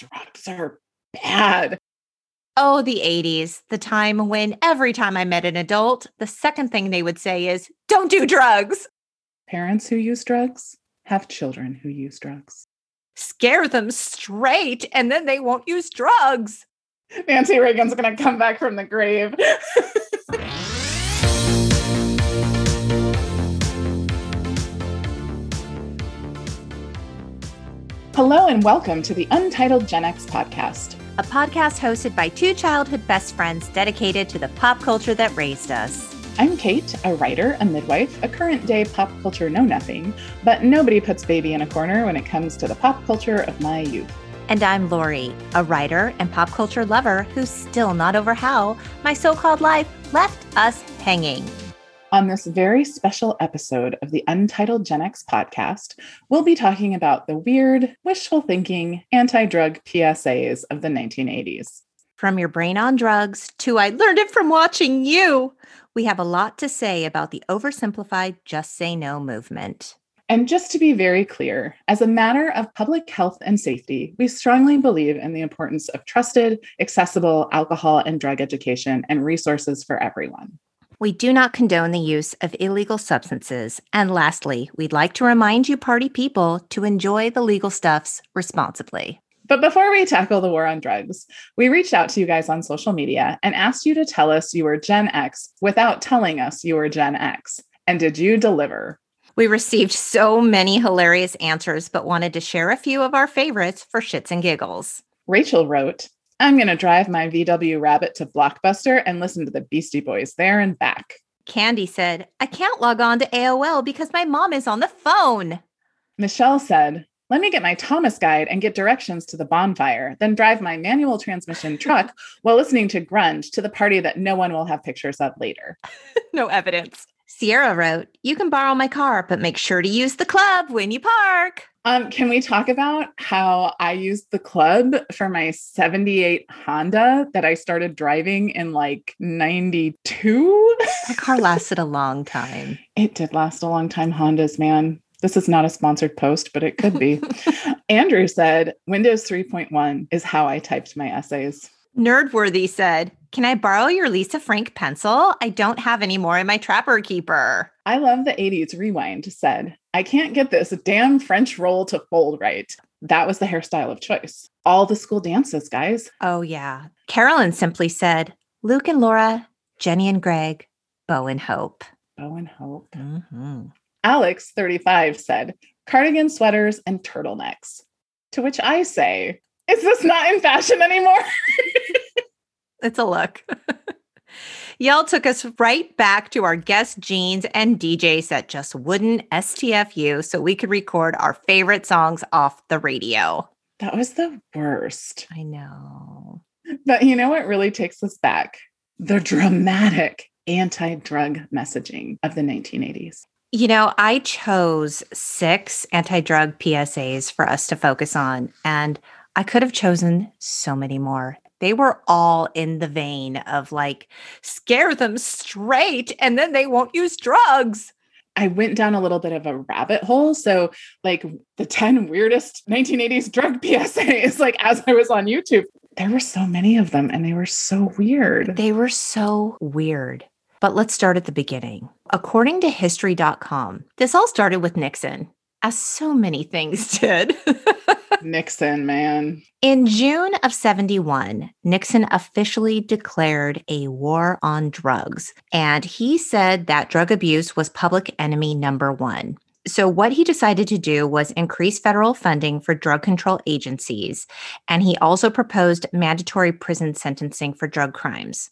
drugs are bad. Oh, the 80s, the time when every time I met an adult, the second thing they would say is, don't do drugs. Parents who use drugs have children who use drugs. Scare them straight, and then they won't use drugs. Nancy Reagan's going to come back from the grave. Hello, and welcome to the Untitled Gen X podcast, a podcast hosted by two childhood best friends dedicated to the pop culture that raised us. I'm Cate, a writer, a midwife, a current day pop culture know nothing, but nobody puts baby in a corner when it comes to the pop culture of my youth. And I'm Lori, a writer and pop culture lover who's still not over how my so called life left us hanging. On this very special episode of the Untitled Gen X podcast, we'll be talking about the weird, wishful thinking, anti drug PSAs of the 1980s. From your brain on drugs to I learned it from watching you, we have a lot to say about the oversimplified Just Say No movement. And just to be very clear, as a matter of public health and safety, we strongly believe in the importance of trusted, accessible alcohol and drug education and resources for everyone. We do not condone the use of illegal substances. And lastly, we'd like to remind you, party people, to enjoy the legal stuffs responsibly. But before we tackle the war on drugs, we reached out to you guys on social media and asked you to tell us you were Gen X without telling us you were Gen X. And did you deliver? We received so many hilarious answers, but wanted to share a few of our favorites for shits and giggles. Rachel wrote, I'm going to drive my VW Rabbit to Blockbuster and listen to the Beastie Boys there and back. Candy said, I can't log on to AOL because my mom is on the phone. Michelle said, Let me get my Thomas guide and get directions to the bonfire, then drive my manual transmission truck while listening to grunge to the party that no one will have pictures of later. no evidence. Sierra wrote, You can borrow my car, but make sure to use the club when you park. Um, can we talk about how I used the club for my 78 Honda that I started driving in like 92? The car lasted a long time. It did last a long time, Hondas, man. This is not a sponsored post, but it could be. Andrew said Windows 3.1 is how I typed my essays. Nerdworthy said, Can I borrow your Lisa Frank pencil? I don't have any more in my Trapper Keeper. I love the 80s rewind said, I can't get this damn French roll to fold right. That was the hairstyle of choice. All the school dances, guys. Oh, yeah. Carolyn simply said, Luke and Laura, Jenny and Greg, Bo and Hope. Bo and Hope. Mm-hmm. Alex, 35, said, cardigan sweaters and turtlenecks. To which I say, is this not in fashion anymore? it's a look. Y'all took us right back to our Guess jeans and DJs that just wouldn't STFU so we could record our favorite songs off the radio. That was the worst. I know. But you know what really takes us back? The dramatic anti drug messaging of the 1980s. You know, I chose six anti drug PSAs for us to focus on, and I could have chosen so many more. They were all in the vein of like, scare them straight and then they won't use drugs. I went down a little bit of a rabbit hole. So, like, the 10 weirdest 1980s drug PSAs, like, as I was on YouTube, there were so many of them and they were so weird. They were so weird. But let's start at the beginning. According to history.com, this all started with Nixon, as so many things did. Nixon, man. In June of 71, Nixon officially declared a war on drugs, and he said that drug abuse was public enemy number one. So, what he decided to do was increase federal funding for drug control agencies, and he also proposed mandatory prison sentencing for drug crimes.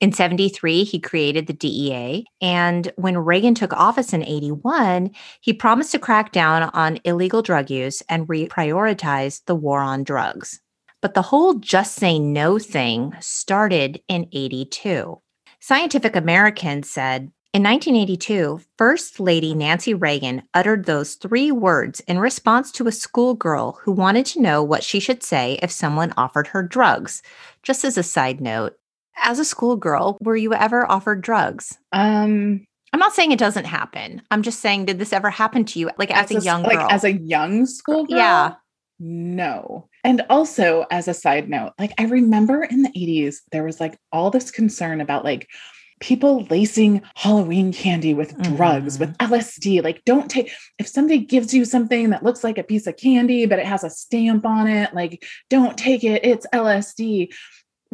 In 73, he created the DEA. And when Reagan took office in 81, he promised to crack down on illegal drug use and reprioritize the war on drugs. But the whole just say no thing started in 82. Scientific American said in 1982, First Lady Nancy Reagan uttered those three words in response to a schoolgirl who wanted to know what she should say if someone offered her drugs. Just as a side note, as a schoolgirl, were you ever offered drugs? Um, I'm not saying it doesn't happen. I'm just saying, did this ever happen to you, like as, as a, young like girl? as a young schoolgirl? Yeah. no. And also, as a side note, like I remember in the 80s, there was like all this concern about like people lacing Halloween candy with drugs, with LSD. Like, don't take, if somebody gives you something that looks like a piece of candy, but it has a stamp on it, like, don't take it. It's LSD.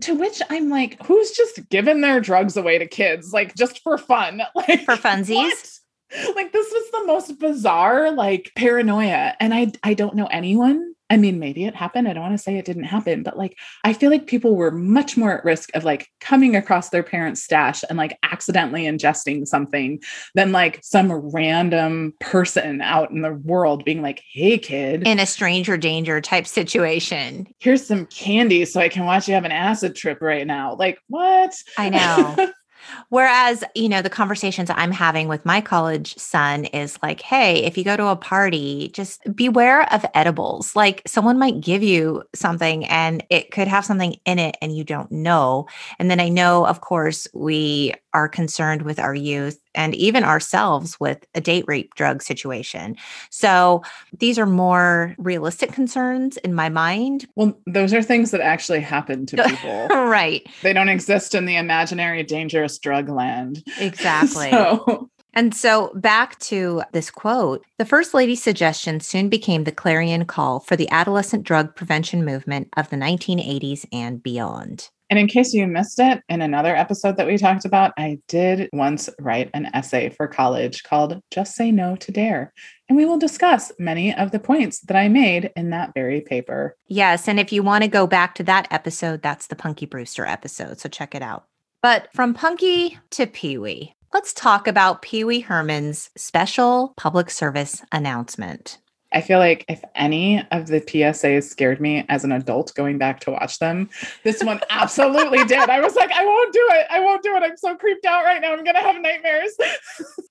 To which I'm like, who's just giving their drugs away to kids, like just for fun? Like For funsies? what? Like this was the most bizarre, like paranoia. And I I don't know anyone. I mean, maybe it happened. I don't want to say it didn't happen, but like I feel like people were much more at risk of like coming across their parents' stash and like accidentally ingesting something than like some random person out in the world being like, hey kid, In a stranger danger type situation. here's some candy so I can watch you have an acid trip right now. Like, what? I know. Whereas, you know, the conversations I'm having with my college son is like, hey, if you go to a party, just beware of edibles. Like someone might give you something and it could have something in it and you don't know. And then I know, of course, we are concerned with our youth and even ourselves with a date rape drug situation. So these are more realistic concerns in my mind. well, those are things that actually happen to people. right. they don't exist in the imaginary dangerous drug land. Exactly. So, And so back to this quote the First Lady's suggestion soon became the clarion call for the adolescent drug prevention movement of the 1980s and beyond. And in case you missed it, in another episode that we talked about, I did once write an essay for college called Just Say No to Dare. And we will discuss many of the points that I made in that very paper. Yes. And if you want to go back to that episode, that's the Punky Brewster episode. So check it out. But from Punky to Pee Wee, let's talk about Pee Wee Herman's special public service announcement. I feel like if any of the PSAs scared me as an adult going back to watch them, this one absolutely did. I was like, I won't do it. I won't do it. I'm so creeped out right now. I'm going to have nightmares.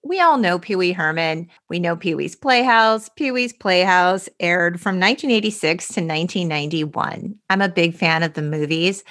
We all know Pee Wee Herman. We know Pee Wee's Playhouse. Pee Wee's Playhouse aired from 1986 to 1991. I'm a big fan of the movies.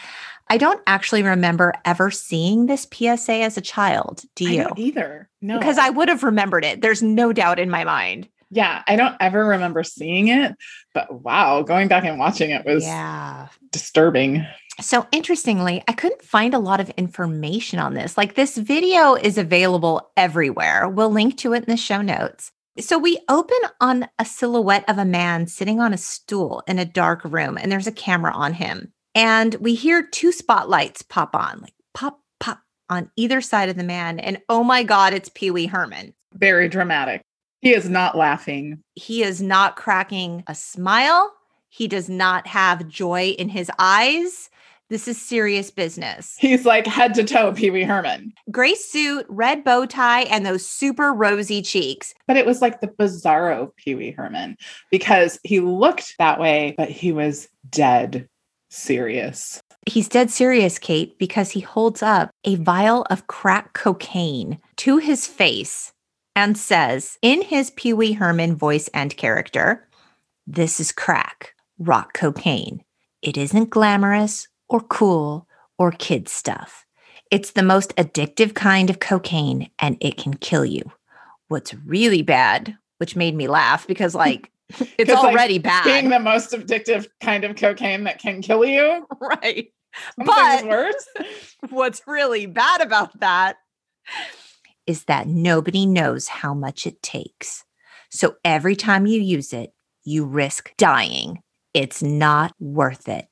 I don't actually remember ever seeing this PSA as a child. Do you? either. No. Because I would have remembered it. There's no doubt in my mind. Yeah, I don't ever remember seeing it, but wow, going back and watching it was Yeah. disturbing. So interestingly, I couldn't find a lot of information on this. Like this video is available everywhere. We'll link to it in the show notes. So we open on a silhouette of a man sitting on a stool in a dark room, and there's a camera on him. And we hear two spotlights pop on, like pop, pop on either side of the man. And oh my God, it's Pee Wee Herman. Very dramatic. He is not laughing. He is not cracking a smile. He does not have joy in his eyes. This is serious business. He's like head to toe Pee Wee Herman. gray suit, red bow tie, and those super rosy cheeks. But it was like the bizarro Pee Wee Herman because he looked that way, but he was dead serious. He's dead serious, Cate, because he holds up a vial of crack cocaine to his face and says, in his Pee Wee Herman voice and character, This is crack, rock cocaine. It isn't glamorous or cool or kid stuff. It's the most addictive kind of cocaine and it can kill you. What's really bad, which made me laugh because, like, it's 'Cause, like, already bad. Being the most addictive kind of cocaine that can kill you. right. Some But- worse. What's really bad about that is that nobody knows how much it takes. So every time you use it, you risk dying. It's not worth it.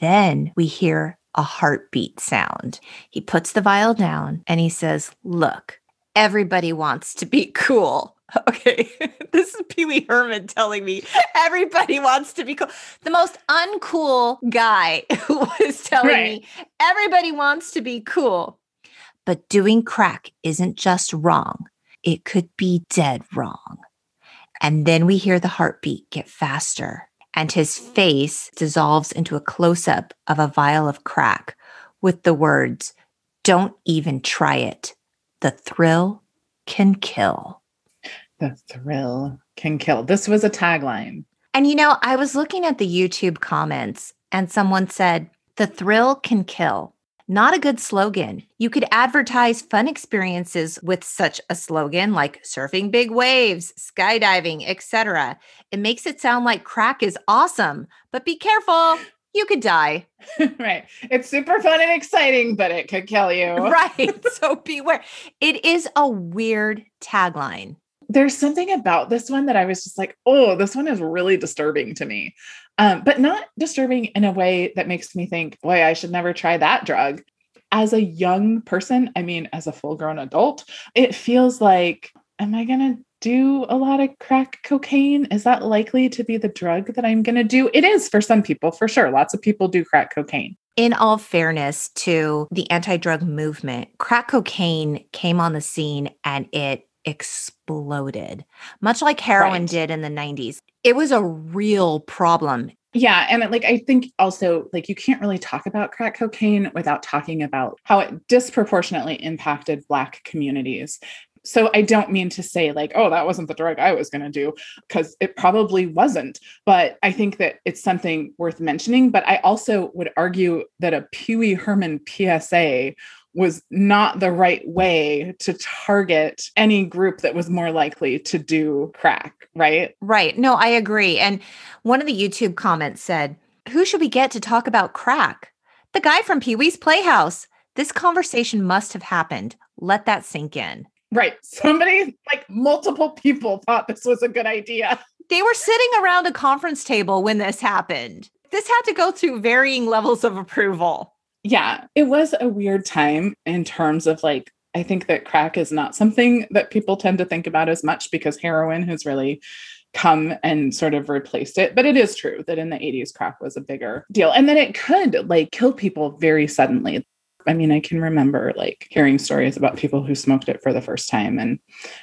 Then we hear a heartbeat sound. He puts the vial down and he says, Look, everybody wants to be cool. Okay, this is Pee Wee Herman telling me everybody wants to be cool. The most uncool guy was telling Right. me everybody wants to be cool. But doing crack isn't just wrong, it could be dead wrong. And then we hear the heartbeat get faster, and his face dissolves into a close up of a vial of crack with the words, Don't even try it. The thrill can kill. The thrill can kill. This was a tagline. And you know, I was looking at the YouTube comments and someone said, the thrill can kill. Not a good slogan. You could advertise fun experiences with such a slogan like surfing big waves, skydiving, etc. It makes it sound like crack is awesome, but be careful, you could die. right. It's super fun and exciting, but it could kill you. right. So beware. It is a weird tagline. There's something about this one that I was just like, oh, this one is really disturbing to me. Um, but not disturbing in a way that makes me think, boy, I should never try that drug. As a young person, I mean, as a full grown adult, it feels like, am I going to do a lot of crack cocaine? Is that likely to be the drug that I'm going to do? It is for some people, for sure. Lots of people do crack cocaine. In all fairness to the anti drug movement, crack cocaine came on the scene and it exploded, much like heroin right. did in the 90s. It was a real problem. Yeah. And like, I think also, like, you can't really talk about crack cocaine without talking about how it disproportionately impacted Black communities. So I don't mean to say, like, oh, that wasn't the drug I was going to do, because it probably wasn't. But I think that it's something worth mentioning. But I also would argue that a Pee Wee Herman PSA was not the right way to target any group that was more likely to do crack, right? Right. No, I agree. And one of the YouTube comments said, Who should we get to talk about crack? The guy from Pee Wee's Playhouse. This conversation must have happened. Let that sink in. Right. Somebody, like multiple people, thought this was a good idea. They were sitting around a conference table when this happened. This had to go through varying levels of approval yeah, it was a weird time in terms of like, I think that crack is not something that people tend to think about as much because heroin has really come and sort of replaced it. But it is true that in the 80s, crack was a bigger deal. And then it could like kill people very suddenly. I mean, I can remember like hearing stories about people who smoked it for the first time. And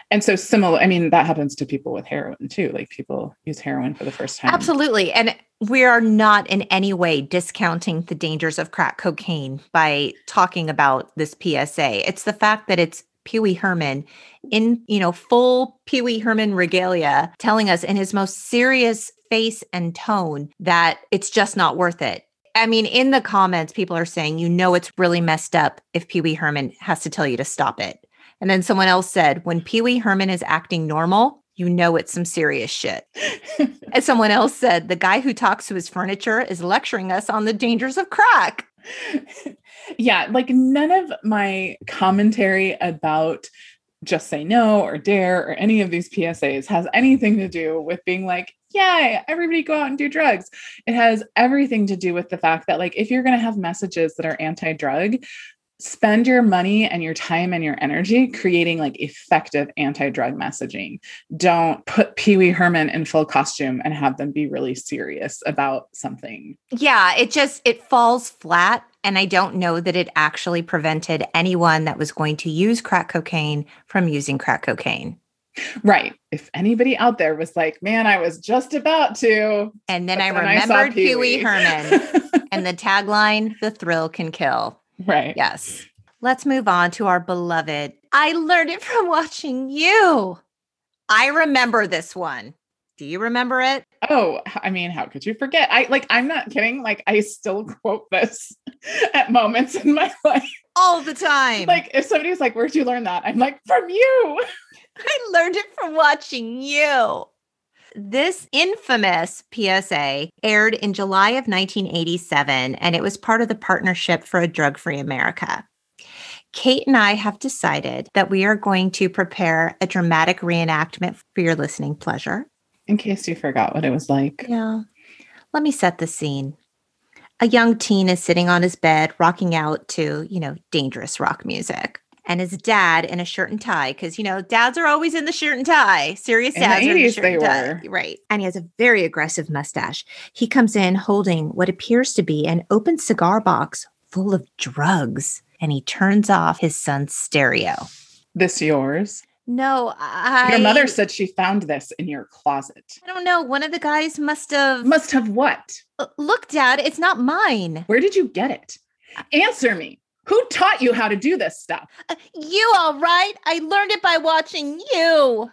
and so similar, I mean, that happens to people with heroin too. Like people use heroin for the first time. Absolutely. And we are not in any way discounting the dangers of crack cocaine by talking about this PSA. It's the fact that it's Pee Wee Herman in, you know, full Pee Wee Herman regalia telling us in his most serious face and tone that it's just not worth it. I mean, in the comments, people are saying, you know, it's really messed up if Pee Wee Herman has to tell you to stop it. And then someone else said, when Pee Wee Herman is acting normal, you know it's some serious shit. and someone else said, the guy who talks to his furniture is lecturing us on the dangers of crack. yeah, like none of my commentary about just say no or dare or any of these PSAs has anything to do with being like, yeah, everybody go out and do drugs. It has everything to do with the fact that, like, if you're going to have messages that are anti drug, spend your money and your time and your energy creating like effective anti-drug messaging. Don't put pee-wee herman in full costume and have them be really serious about something. Yeah it just it falls flat and i don't know that it actually prevented anyone that was going to use crack cocaine from using crack cocaine Right. If anybody out there was like, man, I was just about to. And then I remembered I Pee Wee Herman and the tagline, the thrill can kill. Right. Yes. Let's move on to our beloved. I learned it from watching you. I remember this one. Do you remember it? Oh, I mean, how could you forget? I like, I'm not kidding. Like, I still quote this at moments in my life. All the time. Like, if somebody's like, Where'd you learn that? I'm like, From you. I learned it from watching you. This infamous PSA aired in July of 1987, and it was part of the Partnership for a Drug Free America. Cate and I have decided that we are going to prepare a dramatic reenactment for your listening pleasure. In case you forgot what it was like. Yeah. Let me set the scene. A young teen is sitting on his bed, rocking out to, you know, dangerous rock music and his dad in a shirt and tie because you know dads are always in the shirt and tie. Serious in dads the 80s, are in the shirt they and tie. Were. right? And he has a very aggressive mustache. He comes in holding what appears to be an open cigar box full of drugs, and he turns off his son's stereo. This yours? No, I. Your mother said she found this in your closet. I don't know. One of the guys must have. Must have what? Look, Dad, it's not mine. Where did you get it? Answer me. Who taught you how to do this stuff? Uh, you, all right. I learned it by watching you.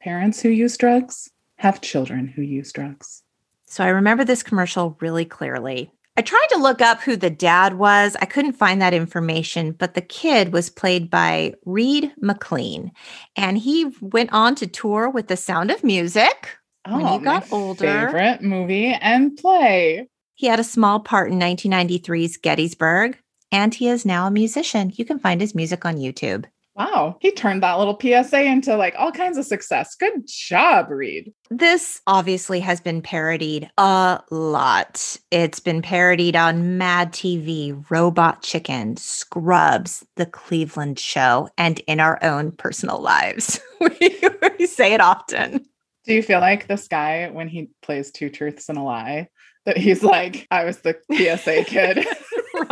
Parents who use drugs have children who use drugs. So I remember this commercial really clearly. I tried to look up who the dad was. I couldn't find that information, but the kid was played by Reed McLean. And he went on to tour with The Sound of Music Oh, when he got my older. Favorite movie and play. He had a small part in 1993's Gettysburg, and he is now a musician. You can find his music on YouTube. Wow. He turned that little PSA into like all kinds of success. Good job, Reed. This obviously has been parodied a lot. It's been parodied on Mad TV, Robot Chicken, Scrubs, The Cleveland Show, and in our own personal lives. we, we say it often. Do you feel like this guy, when he plays Two Truths and a Lie, that he's like, I was the PSA kid.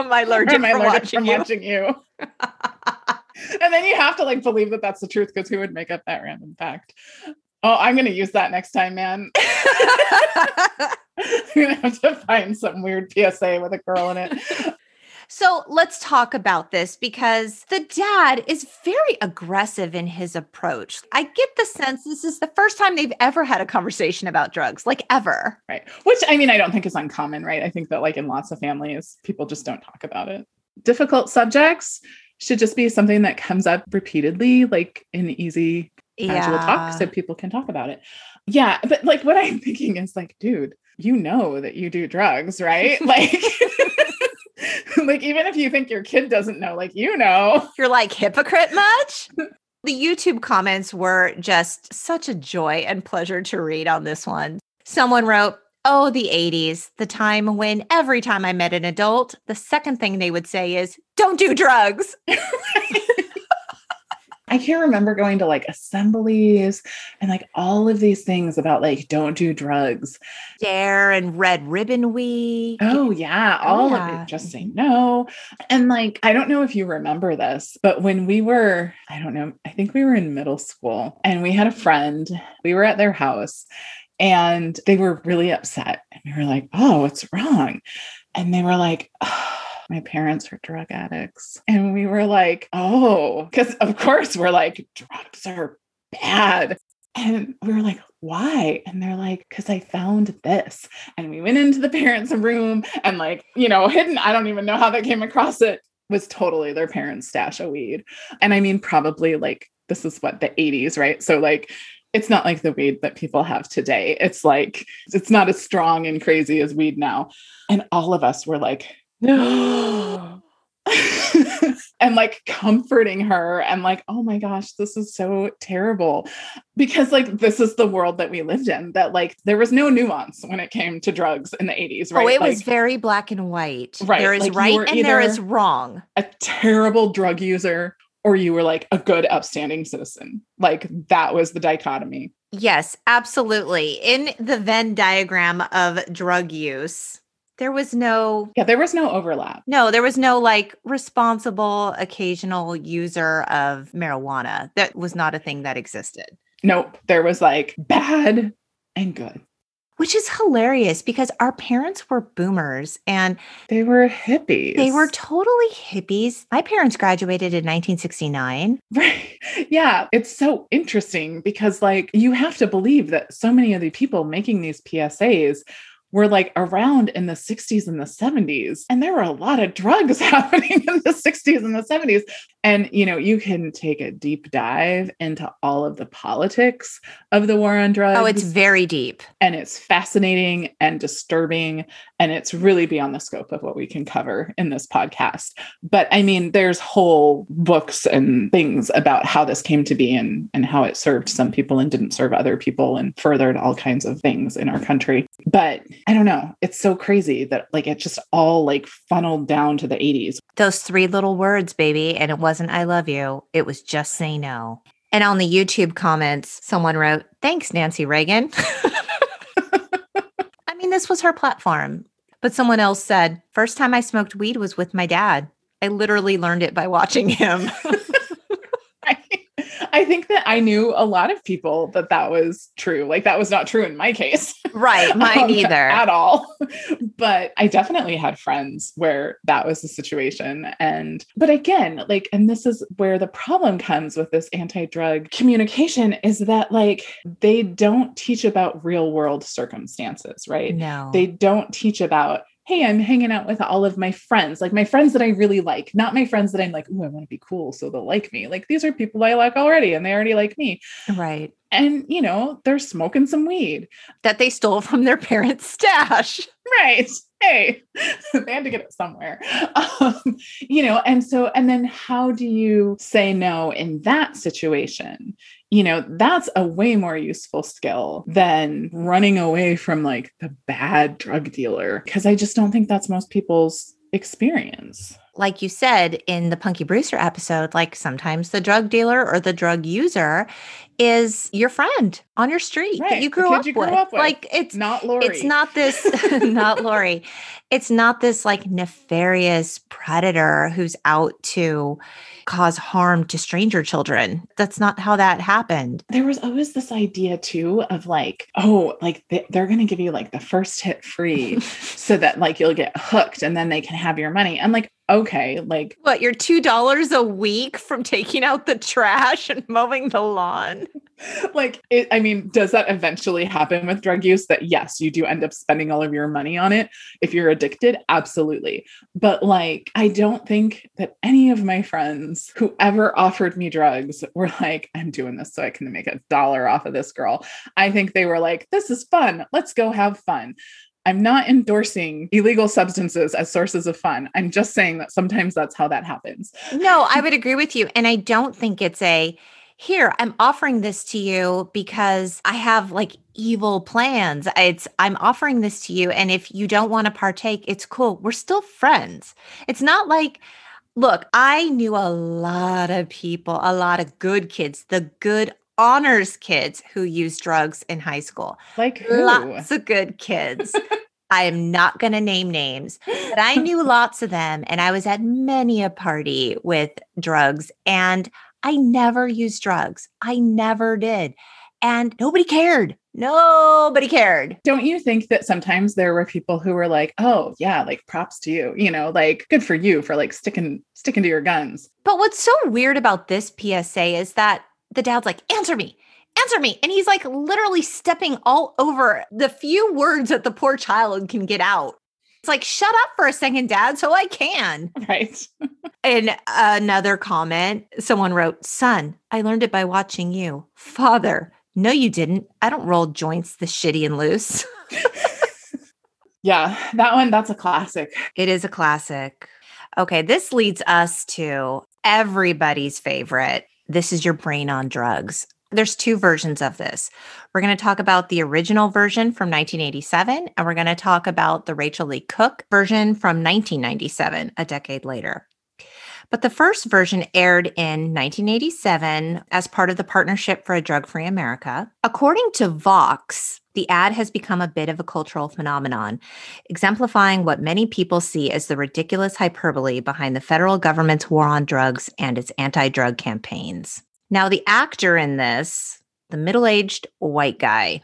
From my allergic Am I allergic watching from you. watching you? and then you have to like believe that that's the truth because who would make up that random fact? Oh, I'm going to use that next time, man. I'm going to have to find some weird PSA with a girl in it. So let's talk about this because the dad is very aggressive in his approach. I get the sense this is the first time they've ever had a conversation about drugs, like ever. Right. Which I mean, I don't think is uncommon, right? I think that like in lots of families, people just don't talk about it. Difficult subjects should just be something that comes up repeatedly, like in easy casual talk, so people can talk about it. Yeah. But like what I'm thinking is like, dude, you know that you do drugs, right? like, like even if you think your kid doesn't know, like you know. You're like, hypocrite much? the YouTube comments were just such a joy and pleasure to read on this one. Someone wrote, Oh, the 80s, the time when every time I met an adult, the second thing they would say is, Don't do drugs. I can't remember going to like assemblies and like all of these things about like don't do drugs. Dare and Red Ribbon Week. Oh yeah, Oh, all yeah. of it. Just say mm-hmm. no. And like I don't know if you remember this, but when we were, I don't know, I think we were in middle school and we had a mm-hmm. friend. We were at their house and they were really upset. And we were like, "Oh, what's wrong?" And they were like, "Oh, my parents are drug addicts. And we were like, oh, because of course we're like, drugs are bad. And we were like, why? And they're like, because I found this. And we went into the parents' room and, like, you know, hidden, I don't even know how they came across it, was totally their parents' stash of weed. And I mean, probably like, this is what the 80s, right? So, like, it's not like the weed that people have today. It's like, it's not as strong and crazy as weed now. And all of us were like. and like comforting her and like, oh my gosh, this is so terrible. Because like this is the world that we lived in, that like there was no nuance when it came to drugs in the 80s, right? Oh, it like, was very black and white. Right, There is like right and there is wrong. a terrible drug user or you were like a good upstanding citizen. Like that was the dichotomy. Yes, absolutely. In the Venn diagram of drug use, there was no Yeah, there was no overlap. no, there was no like responsible occasional user of marijuana. That was not a thing that existed. Nope. There was like bad and good. Which is hilarious because our parents were boomers and They were hippies. they were totally hippies. My parents graduated in 1969. Right. Yeah. It's so interesting because, like, you have to believe that so many of the people making these PSAs were like around in the 60s and the 70s. And there were a lot of drugs happening in the 60s and the 70s. And, you know, you can take a deep dive into all of the politics of the war on oh, drugs. Oh, it's very deep. and it's fascinating and disturbing and it's really beyond the scope of what we can cover in this podcast but i mean there's whole books and things about how this came to be and and how it served some people and didn't serve other people and furthered all kinds of things in our country but i don't know it's so crazy that like it just all like funneled down to the 80s Those three little words, baby. And it wasn't I love you. It was just say no. And on the YouTube comments, someone wrote, Thanks, Nancy Reagan. I mean, this was her platform. But someone else said, First time I smoked weed was with my dad. I literally learned it by watching him. I, think that I knew a lot of people that that was true. Like that was not true in my case. right. Mine um, either. at all. but I definitely had friends where that was the situation. And, but again, like, and this is where the problem comes with this anti drug communication is that, like, they don't teach about real world circumstances, right? No. They don't teach about, hey, I'm hanging out with all of my friends, like my friends that I really like, not my friends that I'm like, oh, I want to be cool. So they'll like me. Like these are people I like already and they already like me. Right. And, you know, they're smoking some weed that they stole from their parents' stash. Right. Hey, they had to get it somewhere. Um, you know, and so, and then how do you say no in that situation? You know, that's a way more useful skill than running away from like the bad drug dealer. Cause I just don't think that's most people's experience like you said in the Punky Brewster episode, like sometimes the drug dealer or the drug user is your friend on your street right. that you grew, up, you grew with. up, with. Like it's not Lori. It's not this, not Lori. It's not this like nefarious predator who's out to cause harm to stranger children. That's not how that happened. There was always this idea too of like, oh, like they're going to give you like the first hit free so that like you'll get hooked and then they can have your money. And like, okay, like what, you're $2 a week from taking out the trash and mowing the lawn? like it, i mean does that eventually happen with drug use that yes you do end up spending all of your money on it if you're addicted? Absolutely. But like i don't think that any of my friends who ever offered me drugs were like i'm doing this so i can make a dollar off of this girl. I think they were like this is fun. Let's go have fun I'm not endorsing illegal substances as sources of fun. I'm just saying that sometimes that's how that happens. No, I would agree with you. And I don't think it's a here i'm offering this to you because i have like evil plans it's i'm offering this to you and if you don't want to partake it's cool we're still friends it's not like look i knew a lot of people a lot of good kids the good honors kids who used drugs in high school like who? lots of good kids I am not going to name names, but I knew lots of them. And I was at many a party with drugs. And I never used drugs. I never did. And nobody cared. Nobody cared. Don't you think that sometimes there were people who were like, "Oh, yeah, like props to you." You know, like good for you for like sticking sticking to your guns. But what's so weird about this PSA is that the dad's like, "Answer me." Answer me. And he's like literally stepping all over the few words that the poor child can get out. It's like, shut up for a second, dad, so I can. Right. and another comment someone wrote, Son, I learned it by watching you. Father, no, you didn't. I don't roll joints the shitty and loose. yeah, that one, that's a classic. It is a classic. Okay, this leads us to everybody's favorite. This is your brain on drugs there's two versions of this. We're going to talk about the original version from 1987, and we're going to talk about the Rachael Leigh Cook version from 1997, a decade later. But the first version aired in 1987 as part of the Partnership for a Drug Free America. According to Vox, the ad has become a bit of a cultural phenomenon, exemplifying what many people see as the ridiculous hyperbole behind the federal government's war on drugs and its anti drug campaigns. Now, the actor in this, the middle aged white guy,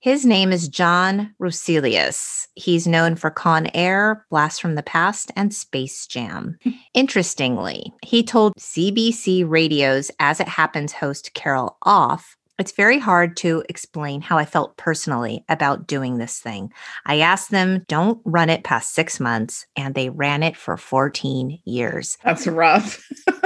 his name is John Roselius. He's known for Con Air, Blast from the Past, and Space Jam. Interestingly, he told CBC Radio's As It Happens host Carol Off it's very hard to explain how I felt personally about doing this thing. I asked them, don't run it past six months, and they ran it for 14 years. That's rough.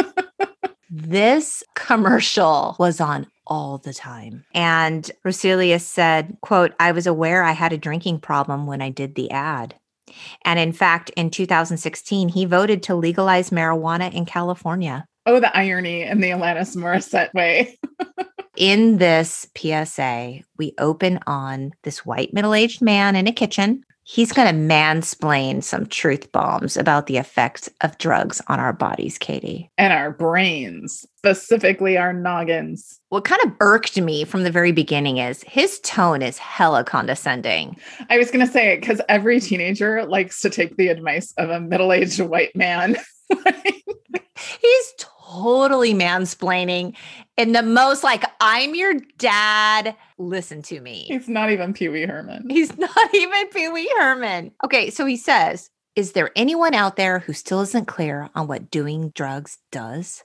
This commercial was on all the time. And Roselius said, quote, I was aware I had a drinking problem when I did the ad. And in fact, in 2016, he voted to legalize marijuana in California. Oh, the irony in the Alanis Morissette way. in this PSA, we open on this white middle aged man in a kitchen He's going to mansplain some truth bombs about the effects of drugs on our bodies, Katie. And our brains, specifically our noggins. What kind of irked me from the very beginning is his tone is hella condescending. I was going to say it because every teenager likes to take the advice of a middle aged white man. He's totally mansplaining in the most like, I'm your dad. Listen to me. He's not even Pee Wee Herman. He's not even Pee Wee Herman. Okay, so he says, Is there anyone out there who still isn't clear on what doing drugs does?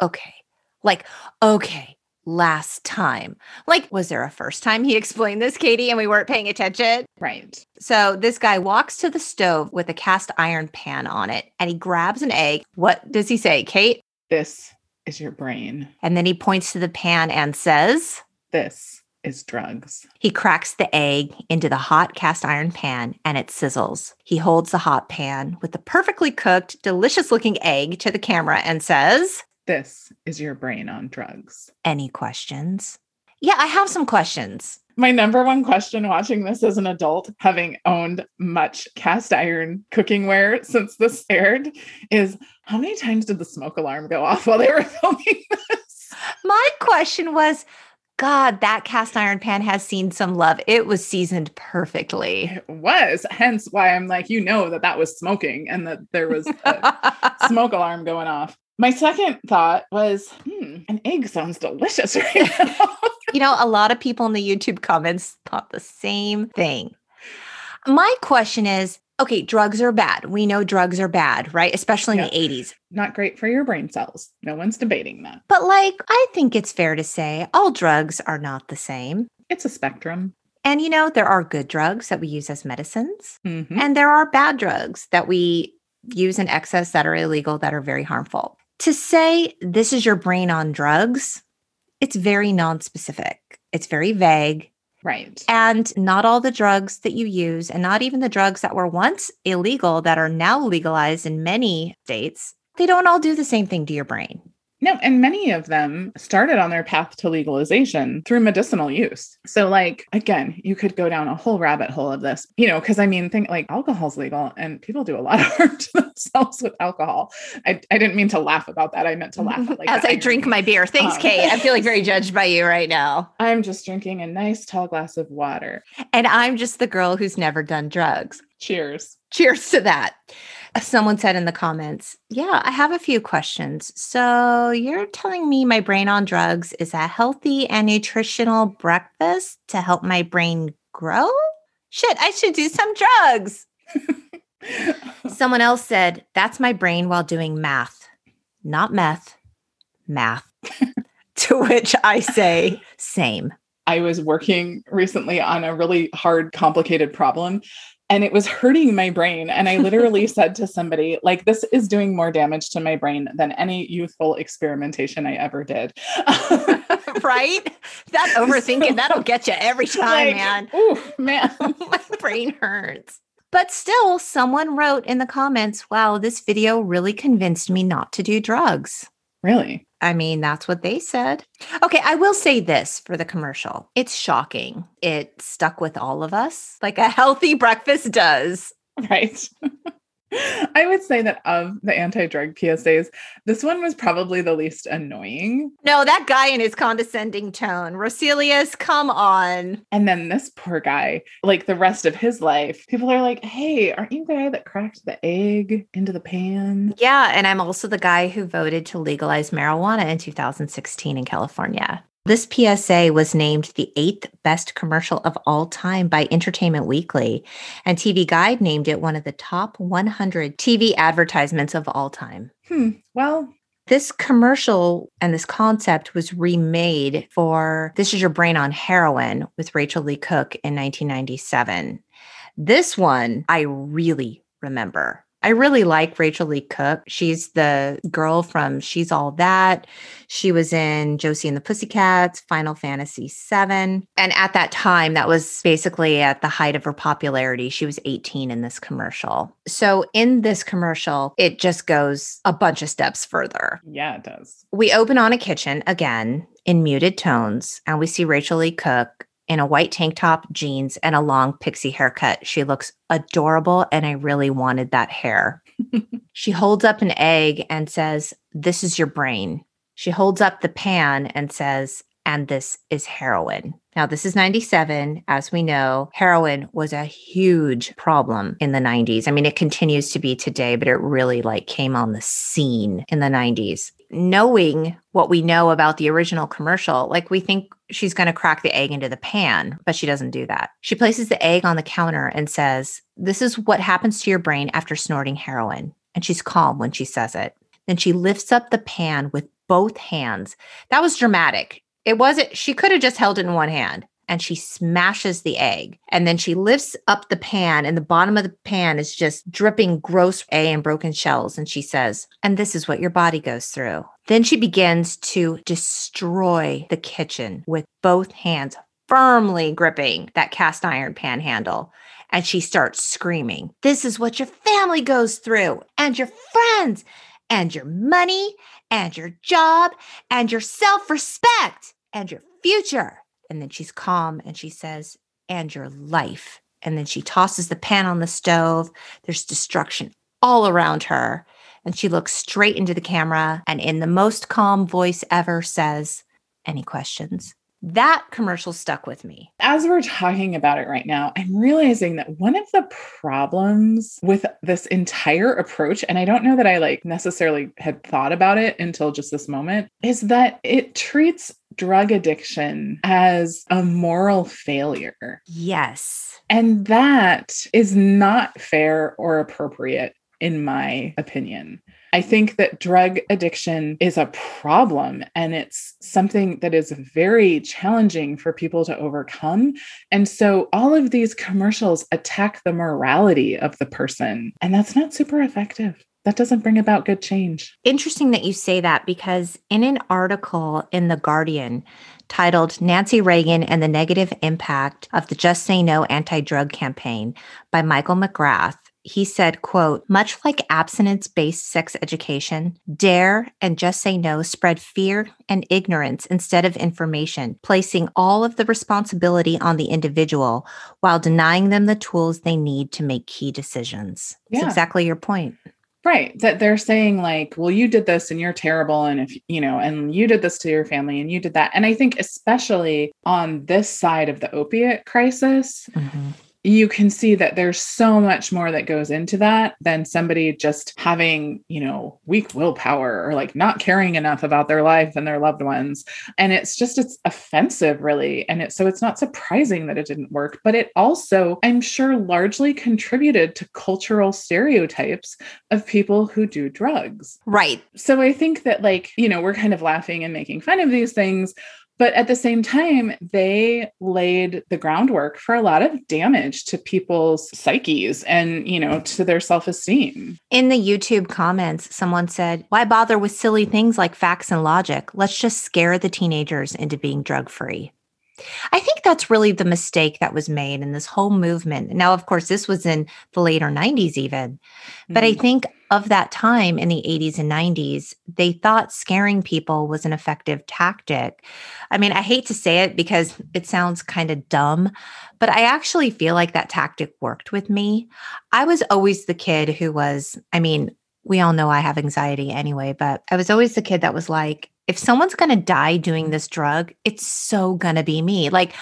Okay. Like, okay, last time? Like, was there a first time he explained this, Katie, and we weren't paying attention? Right. So this guy walks to the stove with a cast iron pan on it and he grabs an egg. What does he say, Cate? This is your brain. And then he points to the pan and says, This is drugs. He cracks the egg into the hot cast iron pan and it sizzles. He holds the hot pan with the perfectly cooked, delicious looking egg to the camera and says, This is your brain on drugs. Any questions? Yeah, I have some questions. My number one question watching this as an adult, having owned much cast iron cooking ware since this aired, is how many times did the smoke alarm go off while they were filming this? My question was God, that cast iron pan has seen some love. It was seasoned perfectly. It was. Hence why I'm like, you know, that that was smoking and that there was a smoke alarm going off. My second thought was, hmm, an egg sounds delicious right now. you know, a lot of people in the YouTube comments thought the same thing. My question is okay, drugs are bad. We know drugs are bad, right? Especially in yeah. the 80s. Not great for your brain cells. No one's debating that. But like, I think it's fair to say all drugs are not the same. It's a spectrum. And you know, there are good drugs that we use as medicines, mm-hmm. and there are bad drugs that we use in excess that are illegal that are very harmful. To say this is your brain on drugs, it's very non-specific. It's very vague. Right. And not all the drugs that you use, and not even the drugs that were once illegal that are now legalized in many states, they don't all do the same thing to your brain. No, and many of them started on their path to legalization through medicinal use. So, like, again, you could go down a whole rabbit hole of this, you know, because I mean, think like alcohol's legal and people do a lot of harm to themselves with alcohol. I, I didn't mean to laugh about that. I meant to laugh like as I drink my beer. Thanks, um, Cate. I feel like very judged by you right now. I'm just drinking a nice tall glass of water. And I'm just the girl who's never done drugs. Cheers. Cheers to that. Someone said in the comments, Yeah, I have a few questions. So you're telling me my brain on drugs is a healthy and nutritional breakfast to help my brain grow? Shit, I should do some drugs. Someone else said, That's my brain while doing math, not meth, math. to which I say, Same. I was working recently on a really hard, complicated problem and it was hurting my brain. And I literally said to somebody, like, this is doing more damage to my brain than any youthful experimentation I ever did. right? That overthinking, so, that'll get you every time, like, man. Ooh, man. my brain hurts. But still, someone wrote in the comments, wow, this video really convinced me not to do drugs. Really? I mean, that's what they said. Okay, I will say this for the commercial. It's shocking. It stuck with all of us like a healthy breakfast does. Right. I would say that of the anti drug PSAs, this one was probably the least annoying. No, that guy in his condescending tone. Roselius, come on. And then this poor guy, like the rest of his life, people are like, hey, aren't you the guy that cracked the egg into the pan? Yeah. And I'm also the guy who voted to legalize marijuana in 2016 in California. This PSA was named the eighth best commercial of all time by Entertainment Weekly, and TV Guide named it one of the top 100 TV advertisements of all time. Hmm. Well, this commercial and this concept was remade for This Is Your Brain on Heroin with Rachael Leigh Cook in 1997. This one I really remember. I really like Rachael Leigh Cook. She's the girl from She's All That. She was in Josie and the Pussycats, Final Fantasy VII. And at that time, that was basically at the height of her popularity. She was 18 in this commercial. So in this commercial, it just goes a bunch of steps further. Yeah, it does. We open on a kitchen again in muted tones, and we see Rachael Leigh Cook in a white tank top, jeans, and a long pixie haircut. She looks adorable, and I really wanted that hair. she holds up an egg and says, This is your brain. She holds up the pan and says, And this is heroin. Now, this is 97. As we know, heroin was a huge problem in the 90s. I mean, it continues to be today, but it really like came on the scene in the 90s. Knowing what we know about the original commercial, like we think she's going to crack the egg into the pan, but she doesn't do that. She places the egg on the counter and says, This is what happens to your brain after snorting heroin. And she's calm when she says it. Then she lifts up the pan with both hands. That was dramatic It wasn't, she could have just held it in one hand and she smashes the egg. And then she lifts up the pan, and the bottom of the pan is just dripping gross A and broken shells. And she says, And this is what your body goes through. Then she begins to destroy the kitchen with both hands firmly gripping that cast iron pan handle. And she starts screaming, This is what your family goes through, and your friends, and your money, and your job, and your self respect, and your future. And then she's calm and she says, and your life. And then she tosses the pan on the stove. There's destruction all around her. And she looks straight into the camera and, in the most calm voice ever, says, Any questions? That commercial stuck with me. As we're talking about it right now, I'm realizing that one of the problems with this entire approach, and I don't know that I like necessarily had thought about it until just this moment, is that it treats drug addiction as a moral failure. Yes. And that is not fair or appropriate, in my opinion. I think that drug addiction is a problem and it's something that is very challenging for people to overcome. And so all of these commercials attack the morality of the person, and that's not super effective that doesn't bring about good change. Interesting that you say that because in an article in The Guardian titled Nancy Reagan and the Negative Impact of the Just Say No Anti-Drug Campaign by Michael McGrath, he said, quote, much like abstinence-based sex education, DARE and Just Say No spread fear and ignorance instead of information, placing all of the responsibility on the individual while denying them the tools they need to make key decisions. Yeah. That's exactly your point. Right. That they're saying, like, well, you did this and you're terrible. And if, you know, and you did this to your family and you did that. And I think, especially on this side of the opiate crisis, mm-hmm you can see that there's so much more that goes into that than somebody just having, you know, weak willpower or like not caring enough about their life and their loved ones. And it's just, it's offensive, really. And it, so it's not surprising that it didn't work, but it also, I'm sure, largely contributed to cultural stereotypes of people who do drugs. Right. So I think that, like, you know, we're kind of laughing and making fun of these things, but at the same time, they laid the groundwork for a lot of damage to people's psyches and, you know, to their self esteem. In the YouTube comments, someone said, Why bother with silly things like facts and logic? Let's just scare the teenagers into being drug free. I think that's really the mistake that was made in this whole movement. Now, of course, this was in the later 90s, even. But mm-hmm. I think of that time in the 80s and 90s, they thought scaring people was an effective tactic. I mean, I hate to say it because it sounds kind of dumb, but I actually feel like that tactic worked with me. I was always the kid who was, I mean, we all know I have anxiety anyway, but I was always the kid that was like, if someone's going to die doing this drug, it's so going to be me. Like,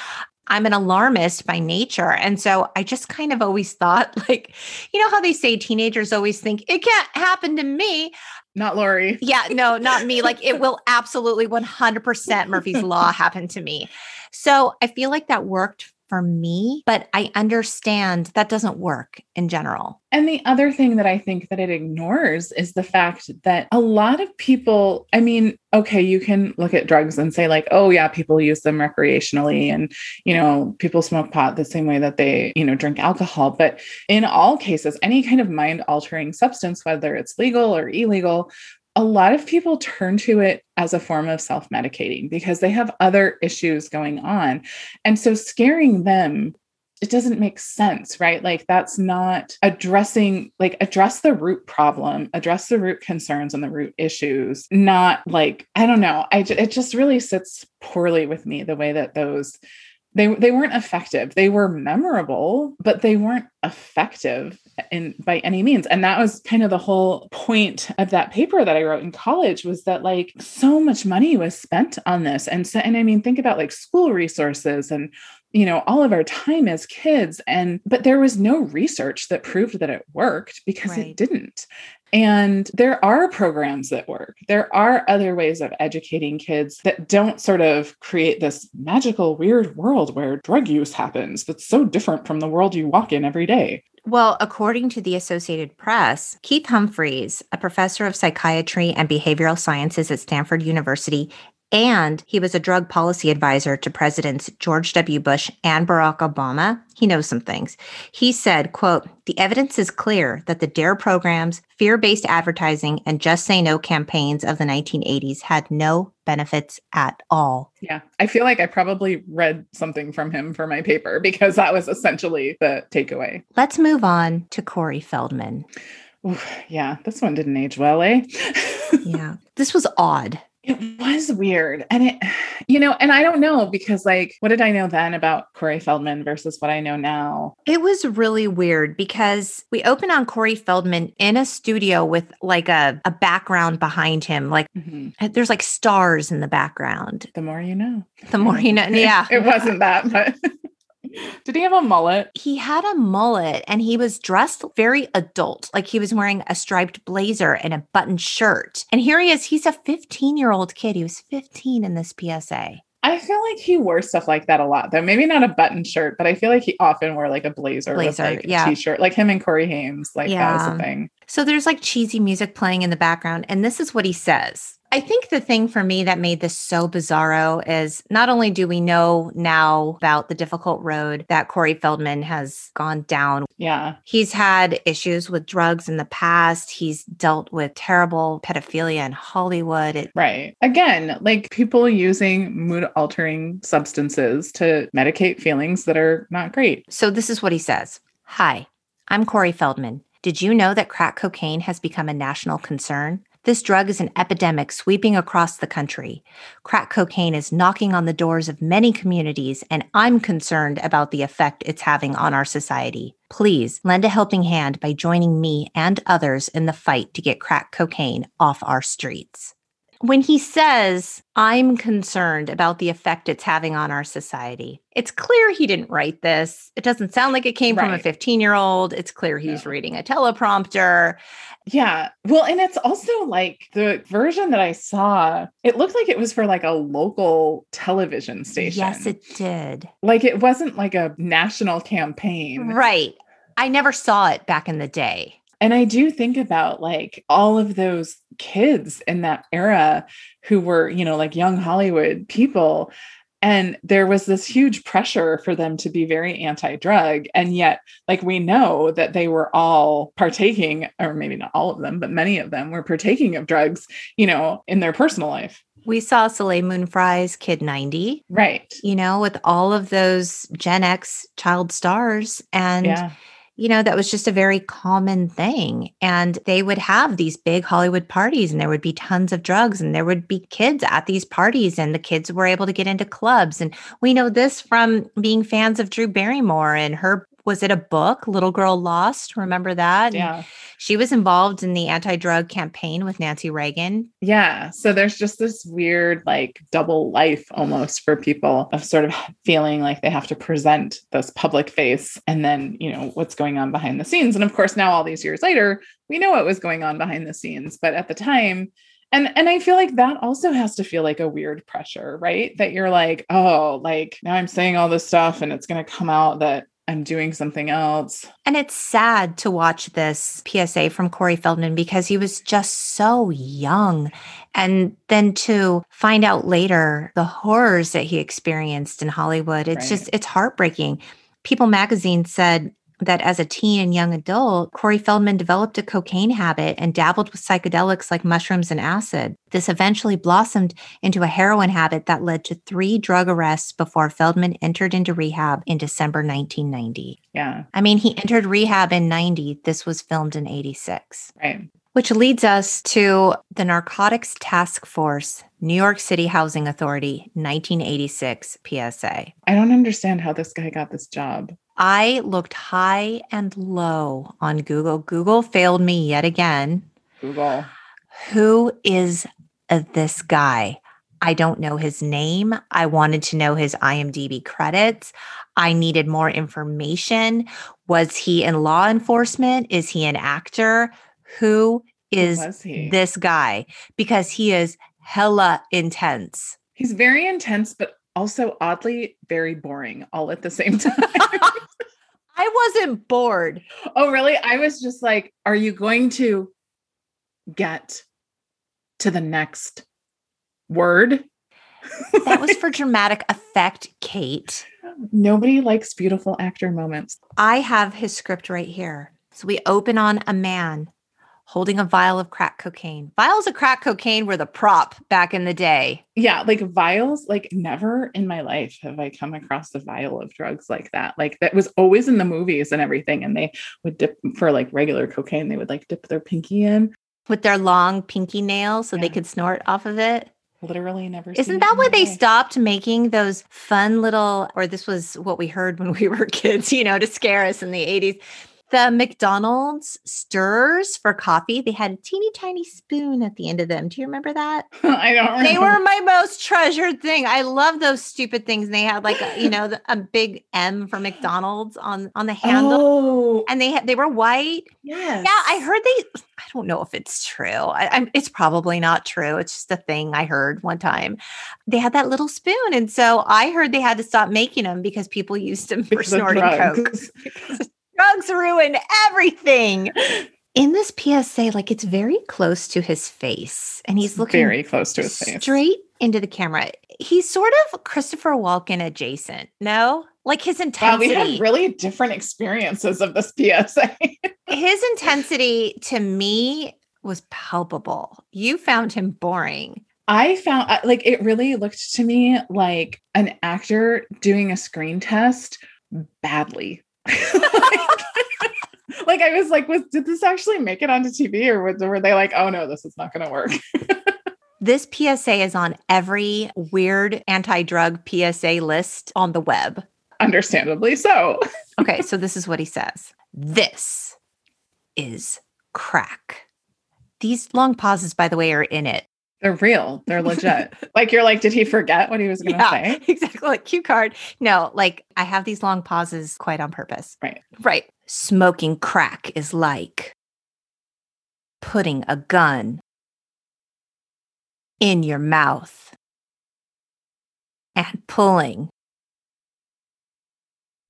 I'm an alarmist by nature. And so I just kind of always thought, like, you know how they say teenagers always think it can't happen to me. Not Lori. Yeah, no, not me. Like, it will absolutely 100% Murphy's Law happen to me. So I feel like that worked for me, but I understand that doesn't work in general. And the other thing that I think that it ignores is the fact that a lot of people, I mean, okay, you can look at drugs and say, like, oh, yeah, people use them recreationally and, you know, people smoke pot the same way that they, you know, drink alcohol. But in all cases, any kind of mind altering substance, whether it's legal or illegal, a lot of people turn to it as a form of self medicating because they have other issues going on. And so scaring them it doesn't make sense, right? Like that's not addressing, like address the root problem, address the root concerns and the root issues, not like, I don't know. I, it just really sits poorly with me the way that those they they weren't effective. They were memorable but they weren't effective in by any means. And that was kind of the whole point of that paper that i wrote in college was that like so much money was spent on this. And so and i mean think about like school resources and you know all of our time as kids. And but there was no research that proved that it worked because right. it didn't and there are programs that work. There are other ways of educating kids that don't sort of create this magical, weird world where drug use happens that's so different from the world you walk in every day. Well, according to the Associated Press, Keith Humphreys, a professor of psychiatry and behavioral sciences at Stanford University And he was a drug policy advisor to Presidents George W. Bush and Barack Obama. He knows some things. He said, quote, the evidence is clear that the DARE programs, fear-based advertising, and just say no campaigns of the 1980s had no benefits at all. Yeah. I feel like I probably read something from him for my paper because that was essentially the takeaway. Let's move on to Corey Feldman. Ooh, yeah, this one didn't age well, eh? yeah. This was odd. It was weird. And it, you know, and I don't know because, like, what did I know then about Corey Feldman versus what I know now? It was really weird because we open on Corey Feldman in a studio with like a, a background behind him. Like, mm-hmm. there's like stars in the background. The more you know. The more you know. Yeah. it wasn't that, but. Did he have a mullet? He had a mullet and he was dressed very adult. Like he was wearing a striped blazer and a button shirt. And here he is. He's a 15 year old kid. He was 15 in this PSA. I feel like he wore stuff like that a lot, though. Maybe not a button shirt, but I feel like he often wore like a blazer, blazer with like yeah. a t-shirt, like him and Corey Haim. Like yeah. that was a thing. So there's like cheesy music playing in the background, and this is what he says. I think the thing for me that made this so bizarro is not only do we know now about the difficult road that Corey Feldman has gone down. Yeah. He's had issues with drugs in the past. He's dealt with terrible pedophilia in Hollywood. It- right. Again, like people using mood altering substances to medicate feelings that are not great. So this is what he says Hi, I'm Corey Feldman. Did you know that crack cocaine has become a national concern? This drug is an epidemic sweeping across the country. Crack cocaine is knocking on the doors of many communities, and I'm concerned about the effect it's having on our society. Please lend a helping hand by joining me and others in the fight to get crack cocaine off our streets when he says, I'm concerned about the effect it's having on our society, it's clear he didn't write this. It doesn't sound like it came right. from a 15 year old. It's clear he's reading a teleprompter. Yeah. Well, and it's also like the version that I saw, it looked like it was for like a local television station. Yes, it did. Like it wasn't like a national campaign. Right. I never saw it back in the day. And I do think about like all of those kids in that era who were, you know, like young Hollywood people. And there was this huge pressure for them to be very anti drug. And yet, like, we know that they were all partaking, or maybe not all of them, but many of them were partaking of drugs, you know, in their personal life. We saw Soleil Moon Frye's Kid 90. Right. You know, with all of those Gen X child stars. And yeah you know, that was just a very common thing. And they would have these big Hollywood parties, and there would be tons of drugs, and there would be kids at these parties, and the kids were able to get into clubs. And we know this from being fans of Drew Barrymore and her was it a book, Little Girl Lost? Remember that? Yeah. And she was involved in the anti drug campaign with Nancy Reagan. Yeah. So there's just this weird, like, double life almost for people of sort of feeling like they have to present this public face and then, you know, what's going on behind the scenes. And of course, now all these years later, we know what was going on behind the scenes. But at the time, and and i feel like that also has to feel like a weird pressure right that you're like oh like now i'm saying all this stuff and it's going to come out that I'm doing something else. And it's sad to watch this PSA from Corey Feldman because he was just so young. And then to find out later the horrors that he experienced in Hollywood, it's right. just, it's heartbreaking. People magazine said that as a teen and young adult, Corey Feldman developed a cocaine habit and dabbled with psychedelics like mushrooms and acid. This eventually blossomed into a heroin habit that led to three drug arrests before Feldman entered into rehab in December 1990. Yeah. I mean, he entered rehab in 90. This was filmed in 86. Right. Which leads us to the Narcotics Task Force, New York City Housing Authority, 1986 PSA. I don't understand how this guy got this job. I looked high and low on Google. Google failed me yet again. Google. Who is uh, this guy? I don't know his name. I wanted to know his IMDb credits. I needed more information. Was he in law enforcement? Is he an actor? Who is Who this guy? Because he is hella intense. He's very intense, but also oddly very boring all at the same time. I wasn't bored. Oh, really? I was just like, are you going to get to the next word? That was for dramatic effect, Cate. Nobody likes beautiful actor moments. I have his script right here. So we open on a man holding a vial of crack cocaine. Vials of crack cocaine were the prop back in the day. Yeah, like vials, like never in my life have I come across a vial of drugs like that. Like that was always in the movies and everything. And they would dip for like regular cocaine, they would like dip their pinky in. With their long pinky nails so they could snort off of it. Literally never. Isn't that why they stopped making those fun little, or this was what we heard when we were kids, you know, to scare us in the 80s? The McDonald's stirrers for coffee, they had a teeny tiny spoon at the end of them. Do you remember that? I don't remember. They were my most treasured thing. I love those stupid things. And they had like, a, you know, the, a big M for McDonald's on on the handle. Oh, And they had they were white. yes. Yeah, I heard they. I don't know if it's true. I, I'm, it's probably not true. It's just a thing I heard one time. They had that little spoon, and so I heard they had to stop making them because people used them for Because snorting coke. drugs. Because drugs ruin everything. In this PSA, like it's very close to his face, and he's looking very close to his face. straight into the camera. He's sort of Christopher Walken adjacent. No, like his Wow, intensity. we had really different experiences of this PSA. his intensity to me was palpable. You found him boring. I found uh, like it really looked to me like an actor doing a screen test badly. Like, like, I was like, was did this actually make it onto TV or was, were they like, oh no, this is not going to work? This PSA is on every weird anti drug PSA list on the web. Understandably so. Okay, so this is what he says This is crack. These long pauses, by the way, are in it. They're real. They're legit. like you're like, did he forget what he was going to say? exactly. Like cue card. No, like I have these long pauses quite on purpose. Right. Right. Smoking crack is like putting a gun in your mouth and pulling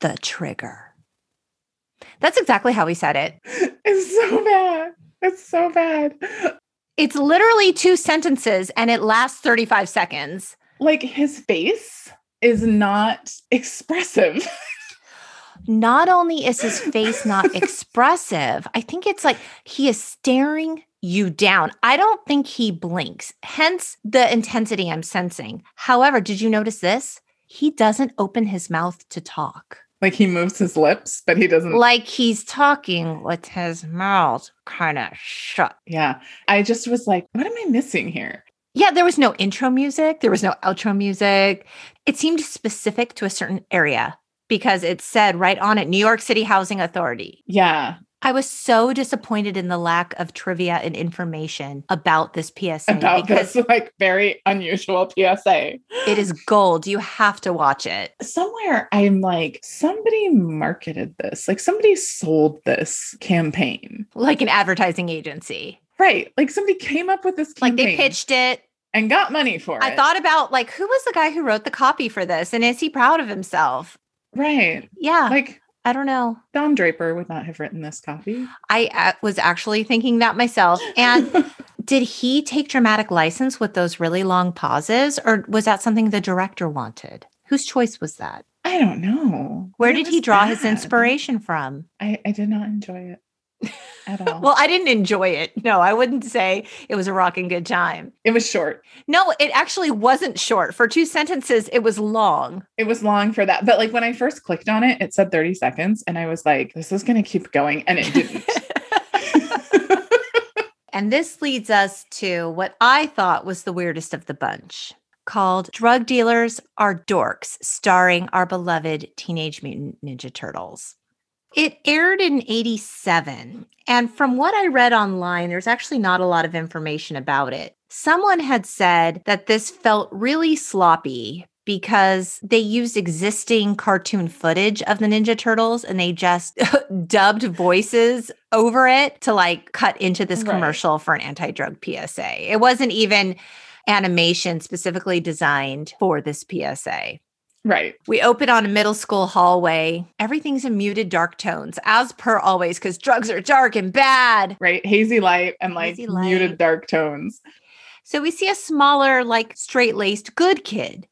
the trigger. That's exactly how he said it. It's so bad. It's so bad. It's literally two sentences and it lasts 35 seconds. Like his face is not expressive. Not only is his face not expressive, I think it's like he is staring you down. I don't think he blinks, hence the intensity I'm sensing. However, did you notice this? He doesn't open his mouth to talk. Like he moves his lips, but he doesn't. Like he's talking with his mouth kind of shut. yeah. I just was like, what am I missing here? Yeah, there was no intro music, there was no outro music. It seemed specific to a certain area because it said right on it New York City Housing Authority. Yeah. I was so disappointed in the lack of trivia and information about this PSA About this like very unusual PSA. it is gold. You have to watch it. Somewhere I'm like, somebody marketed this. Like somebody sold this campaign. Like an advertising agency. Right. Like somebody came up with this Like they pitched it. and got money for it. I thought about like who was the guy who wrote the copy for this and is he proud of himself? Right. Yeah, Like I don't know. Don Draper would not have written this copy. I uh, was actually thinking that myself. And did he take dramatic license with those really long pauses or was that something the director wanted? Whose choice was that? I don't know. Where It did he draw his inspiration from? I, I did not enjoy it at all. Well, I didn't enjoy it. No, I wouldn't say it was a rocking good time. it was short. No, it actually wasn't short. For two sentences, it was long. It was long for that. But like when I first clicked on it, it said 30 seconds. And I was like, this is going to keep going. And it didn't. And this leads us to what I thought was the weirdest of the bunch called Drug Dealers Are Dorks, starring our beloved Teenage Mutant Ninja Turtles. It aired in 87. And from what I read online, there's actually not a lot of information about it. Someone had said that this felt really sloppy because they used existing cartoon footage of the Ninja Turtles and they just dubbed voices over it to like cut into this Right. commercial for an anti drug PSA. It wasn't even animation specifically designed for this PSA. Right. We open on a middle school hallway. Everything's in muted dark tones, as per always, because drugs are dark and bad. Right. Hazy light and like light. muted dark tones. So we see a smaller, like straight laced good kid.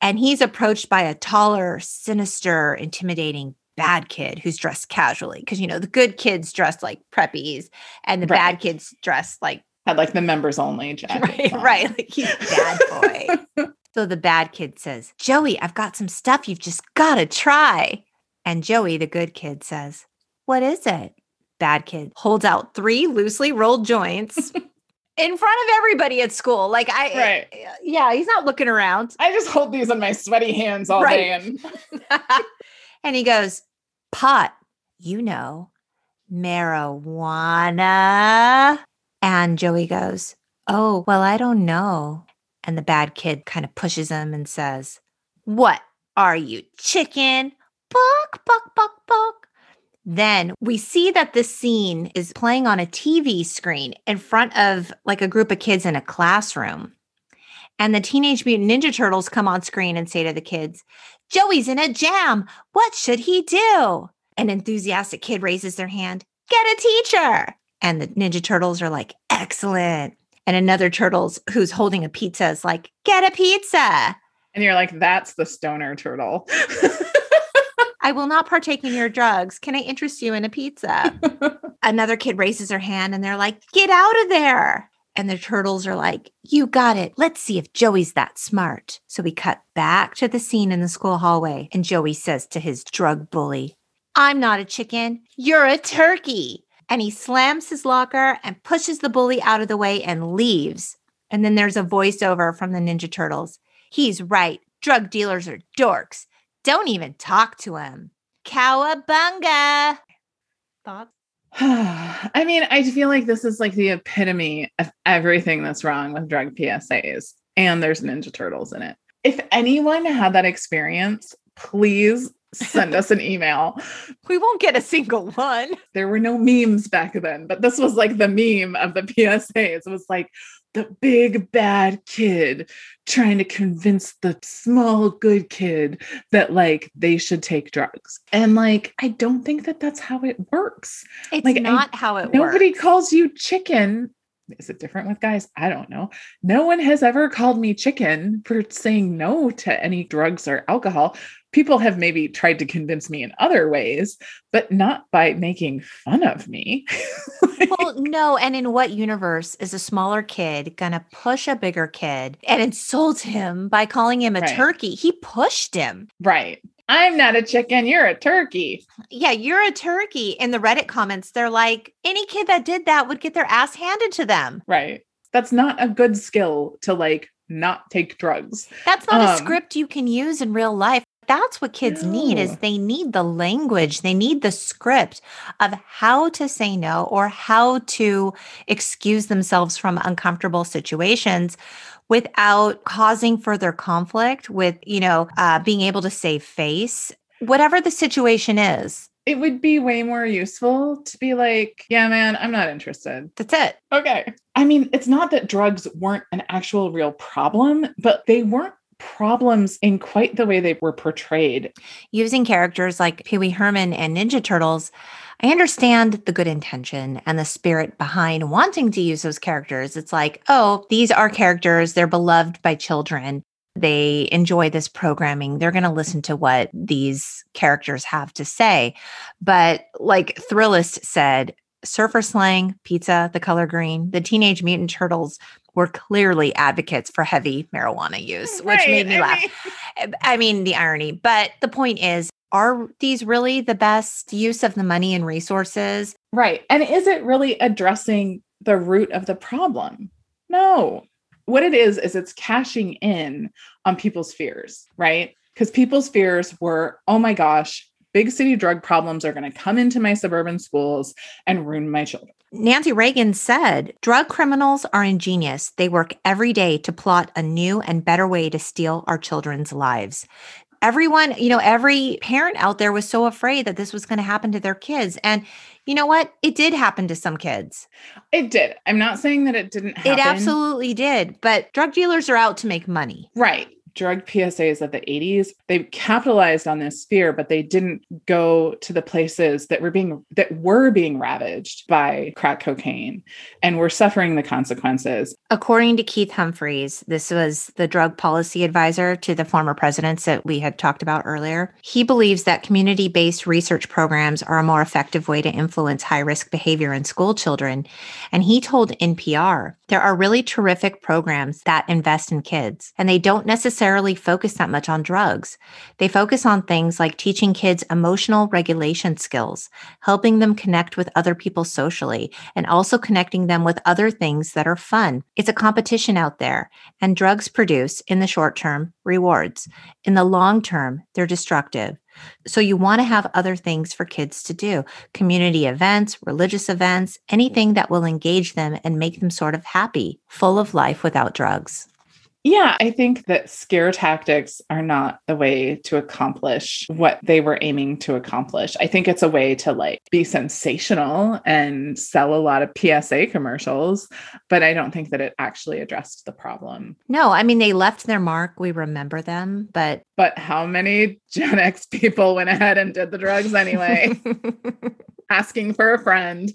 And he's approached by a taller, sinister, intimidating bad kid who's dressed casually. Cause, you know, the good kids dressed like preppies and the right. bad kids dressed like. Had like the members only jacket. Right, right. Like he's bad boy. so the bad kid says, Joey, I've got some stuff you've just got to try. And Joey, the good kid, says, What is it? Bad kid holds out three loosely rolled joints in front of everybody at school. Like I, right. Eh, yeah, he's not looking around. I just hold these in my sweaty hands all right. day, and and he goes, "Pot, you know, marijuana." And Joey goes, "Oh, well, I don't know." And the bad kid kind of pushes him and says, "What are you, chicken?" Buck, buck, buck, buck. Then we see that this scene is playing on a TV screen in front of like a group of kids in a classroom. And the Teenage Mutant Ninja Turtles come on screen and say to the kids, Joey's in a jam. What should he do? An enthusiastic kid raises their hand, Get a teacher. And the Ninja Turtles are like, Excellent. And another Turtles who's holding a pizza is like, Get a pizza. And you're like, That's the stoner turtle. I will not partake in your drugs. Can I interest you in a pizza? Another kid raises her hand and they're like, Get out of there. And the turtles are like, You got it. Let's see if Joey's that smart. So we cut back to the scene in the school hallway. And Joey says to his drug bully, I'm not a chicken. You're a turkey. And he slams his locker and pushes the bully out of the way and leaves. And then there's a voiceover from the Ninja Turtles. He's right. Drug dealers are dorks. Don't even talk to him. Cowabunga. Thoughts? I mean, I feel like this is like the epitome of everything that's wrong with drug PSAs, and there's Ninja Turtles in it. If anyone had that experience, please send us an email. We won't get a single one. There were no memes back then, but this was like the meme of the PSAs. It was like, the big bad kid trying to convince the small good kid that like they should take drugs and like i don't think that that's how it works it's like not I, how it nobody works. Nobody calls you chicken is it different with guys i don't know no one has ever called me chicken for saying no to any drugs or alcohol people have maybe tried to convince me in other ways, but not by making fun of me. like, well, no. And in what universe is a smaller kid going to push a bigger kid and insult him by calling him a right. turkey? He pushed him. Right. I'm not a chicken. You're a turkey. Yeah, you're a turkey. In the Reddit comments, they're like, any kid that did that would get their ass handed to them. Right. That's not a good skill to like not take drugs. That's not um, a script you can use in real life that's what kids need is they need the language they need the script of how to say no or how to excuse themselves from uncomfortable situations without causing further conflict with you know uh, being able to save face whatever the situation is it would be way more useful to be like, yeah, man, I'm not interested. That's it. Okay. I mean, it's not that drugs weren't an actual real problem, but they weren't problems in quite the way they were portrayed. Using characters like Pee Wee Herman and Ninja Turtles, I understand the good intention and the spirit behind wanting to use those characters. It's like, oh, these are characters, they're beloved by children. They enjoy this programming. They're going to listen to what these characters have to say. But like Thrillist said, surfer slang, pizza, the color green, the Teenage Mutant Turtles were clearly advocates for heavy marijuana use, which made me I laugh. Mean- eh, I mean, the irony. But the point is, are these really the best use of the money and resources? Right. And is it really addressing the root of the problem? No. What it is, is it's cashing in on people's fears, right? Because people's fears were, oh my gosh, big city drug problems are going to come into my suburban schools and ruin my children. Nancy Reagan said drug criminals are ingenious. They work every day to plot a new and better way to steal our children's lives. Everyone, you know, every parent out there was so afraid that this was going to happen to their kids. And you know what? It did happen to some kids. It did. I'm not saying that it didn't happen. It absolutely did. But drug dealers are out to make money. Right drug PSAs of the 80s, they capitalized on this fear, but they didn't go to the places that were being that were being ravaged by crack cocaine and were suffering the consequences. According to Keith Humphreys, this was the drug policy advisor to the former presidents that we had talked about earlier. He believes that community-based research programs are a more effective way to influence high-risk behavior in school children. And he told NPR, there are really terrific programs that invest in kids, and they don't necessarily focus that much on drugs. They focus on things like teaching kids emotional regulation skills, helping them connect with other people socially, and also connecting them with other things that are fun. It's a competition out there, and drugs produce, in the short term, rewards. In the long term, they're destructive. So you want to have other things for kids to do community events, religious events, anything that will engage them and make them sort of happy, full of life without drugs. Yeah, I think that scare tactics are not the way to accomplish what they were aiming to accomplish. I think it's a way to like be sensational and sell a lot of PSA commercials, but I don't think that it actually addressed the problem. No, I mean they left their mark, we remember them, but but how many Gen X people went ahead and did the drugs anyway? asking for a friend.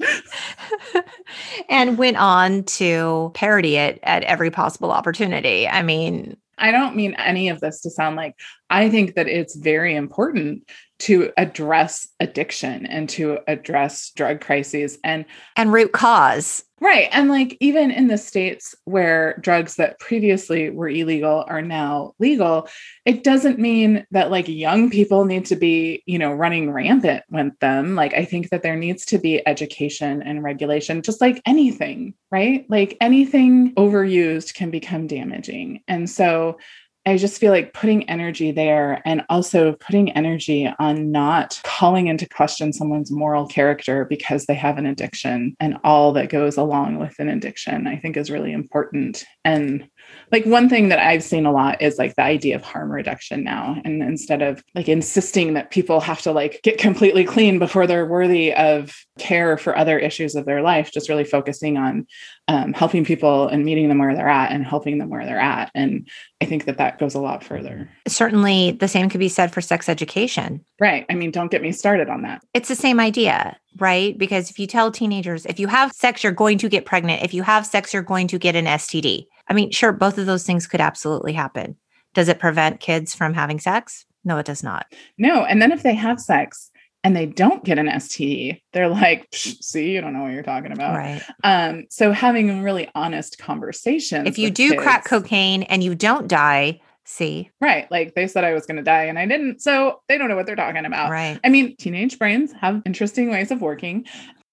and went on to parody it at every possible opportunity. I mean, I don't mean any of this to sound like I think that it's very important to address addiction and to address drug crises and and root cause. Right. And like even in the states where drugs that previously were illegal are now legal, it doesn't mean that like young people need to be, you know, running rampant with them. Like I think that there needs to be education and regulation just like anything, right? Like anything overused can become damaging. And so I just feel like putting energy there and also putting energy on not calling into question someone's moral character because they have an addiction and all that goes along with an addiction, I think is really important. And like one thing that I've seen a lot is like the idea of harm reduction now. And instead of like insisting that people have to like get completely clean before they're worthy of care for other issues of their life, just really focusing on um, helping people and meeting them where they're at and helping them where they're at. And I think that that goes a lot further. Certainly, the same could be said for sex education. Right. I mean, don't get me started on that. It's the same idea, right? Because if you tell teenagers, if you have sex, you're going to get pregnant. If you have sex, you're going to get an STD. I mean, sure, both of those things could absolutely happen. Does it prevent kids from having sex? No, it does not. No. And then if they have sex, and they don't get an STD, they're like, see, you don't know what you're talking about. Right. Um, so having a really honest conversation. If you do kids, crack cocaine and you don't die, see. Right. Like they said I was going to die and I didn't. So they don't know what they're talking about. Right. I mean, teenage brains have interesting ways of working.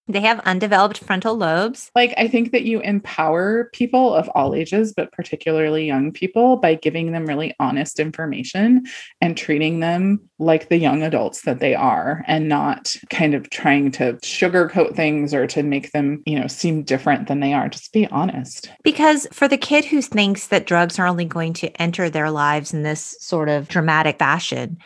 They have undeveloped frontal lobes. Like, I think that you empower people of all ages, but particularly young people, by giving them really honest information and treating them like the young adults that they are and not kind of trying to sugarcoat things or to make them, you know, seem different than they are. Just be honest. Because for the kid who thinks that drugs are only going to enter their lives in this sort of dramatic fashion,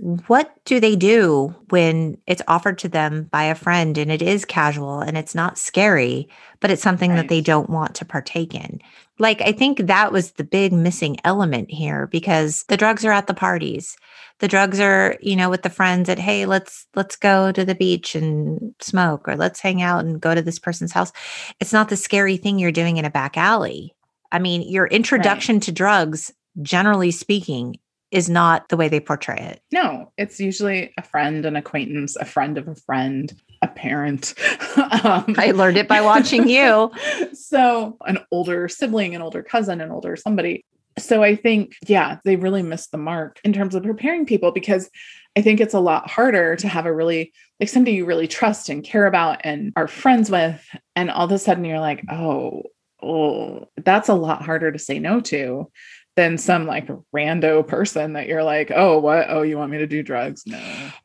what do they do when it's offered to them by a friend and it is casual and it's not scary, but it's something right. that they don't want to partake in? Like, I think that was the big missing element here because the drugs are at the parties. The drugs are, you know, with the friends that, hey, let's let's go to the beach and smoke or let's hang out and go to this person's house. It's not the scary thing you're doing in a back alley. I mean, your introduction right. to drugs, generally speaking, is not the way they portray it. No, it's usually a friend, an acquaintance, a friend of a friend, a parent. um, I learned it by watching you. so, an older sibling, an older cousin, an older somebody. So, I think, yeah, they really missed the mark in terms of preparing people because I think it's a lot harder to have a really, like somebody you really trust and care about and are friends with. And all of a sudden you're like, oh, oh, that's a lot harder to say no to than some like rando person that you're like, oh, what? Oh, you want me to do drugs? No.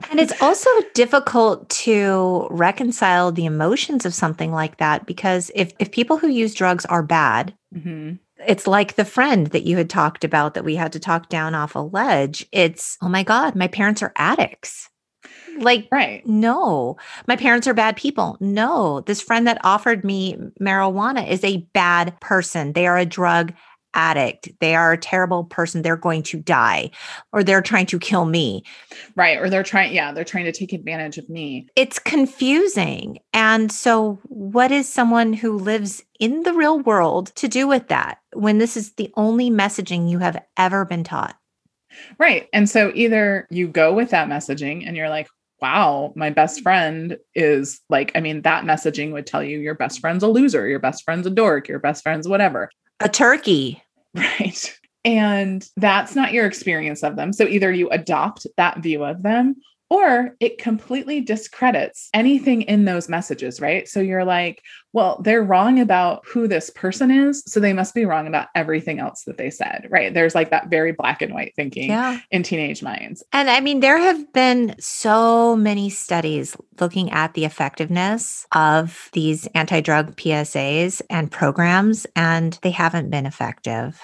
And it's also difficult to reconcile the emotions of something like that because if if people who use drugs are bad, mm-hmm. it's like the friend that you had talked about that we had to talk down off a ledge. It's, oh my God, my parents are addicts. Like, right. No, my parents are bad people. No, this friend that offered me marijuana is a bad person. They are a drug addict. They are a terrible person. They're going to die or they're trying to kill me. Right. Or they're trying, yeah, they're trying to take advantage of me. It's confusing. And so, what is someone who lives in the real world to do with that when this is the only messaging you have ever been taught? Right. And so, either you go with that messaging and you're like, wow, my best friend is like, I mean, that messaging would tell you your best friend's a loser, your best friend's a dork, your best friend's whatever. A turkey. Right. And that's not your experience of them. So either you adopt that view of them or it completely discredits anything in those messages, right? So you're like, well, they're wrong about who this person is. So they must be wrong about everything else that they said, right? There's like that very black and white thinking yeah. in teenage minds. And I mean, there have been so many studies looking at the effectiveness of these anti drug PSAs and programs, and they haven't been effective.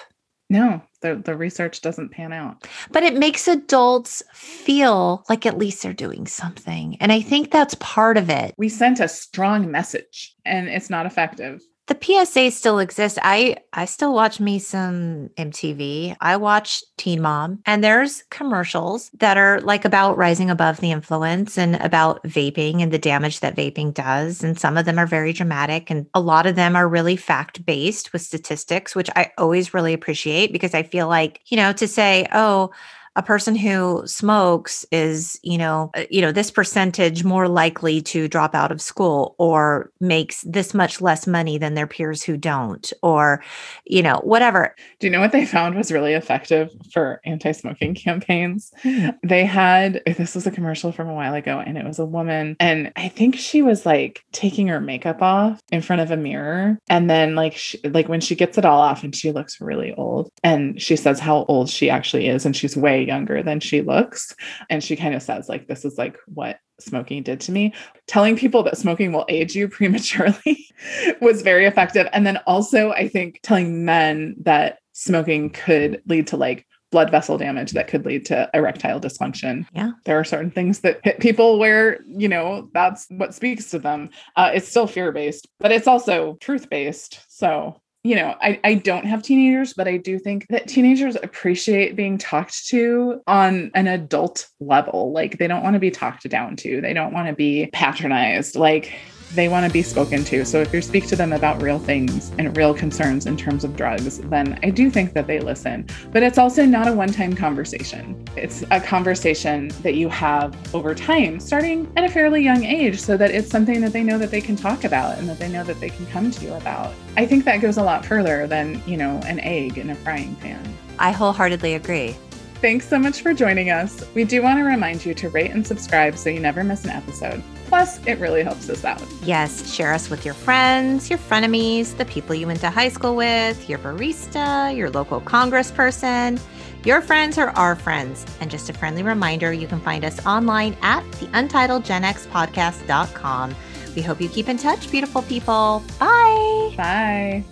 No, the, the research doesn't pan out. But it makes adults feel like at least they're doing something. And I think that's part of it. We sent a strong message and it's not effective the PSA still exists. I I still watch me some MTV. I watch Teen Mom and there's commercials that are like about rising above the influence and about vaping and the damage that vaping does and some of them are very dramatic and a lot of them are really fact based with statistics which I always really appreciate because I feel like, you know, to say, "Oh, a person who smokes is, you know, uh, you know, this percentage more likely to drop out of school or makes this much less money than their peers who don't or, you know, whatever. Do you know what they found was really effective for anti-smoking campaigns? They had this was a commercial from a while ago and it was a woman and I think she was like taking her makeup off in front of a mirror and then like she, like when she gets it all off and she looks really old and she says how old she actually is and she's way younger than she looks. And she kind of says, like, this is like what smoking did to me. Telling people that smoking will age you prematurely was very effective. And then also, I think telling men that smoking could lead to like blood vessel damage that could lead to erectile dysfunction. Yeah. There are certain things that hit people where, you know, that's what speaks to them. Uh, it's still fear based, but it's also truth based. So you know, I, I don't have teenagers, but I do think that teenagers appreciate being talked to on an adult level. Like they don't want to be talked down to, they don't want to be patronized. Like they want to be spoken to. So if you speak to them about real things and real concerns in terms of drugs, then I do think that they listen. But it's also not a one time conversation. It's a conversation that you have over time, starting at a fairly young age, so that it's something that they know that they can talk about and that they know that they can come to you about. I think that goes a lot further than, you know, an egg in a frying pan. I wholeheartedly agree. Thanks so much for joining us. We do want to remind you to rate and subscribe so you never miss an episode. Plus, it really helps us out. Yes, share us with your friends, your frenemies, the people you went to high school with, your barista, your local congressperson. Your friends are our friends. And just a friendly reminder, you can find us online at the untitledgenxpodcast.com. We hope you keep in touch, beautiful people. Bye. Bye.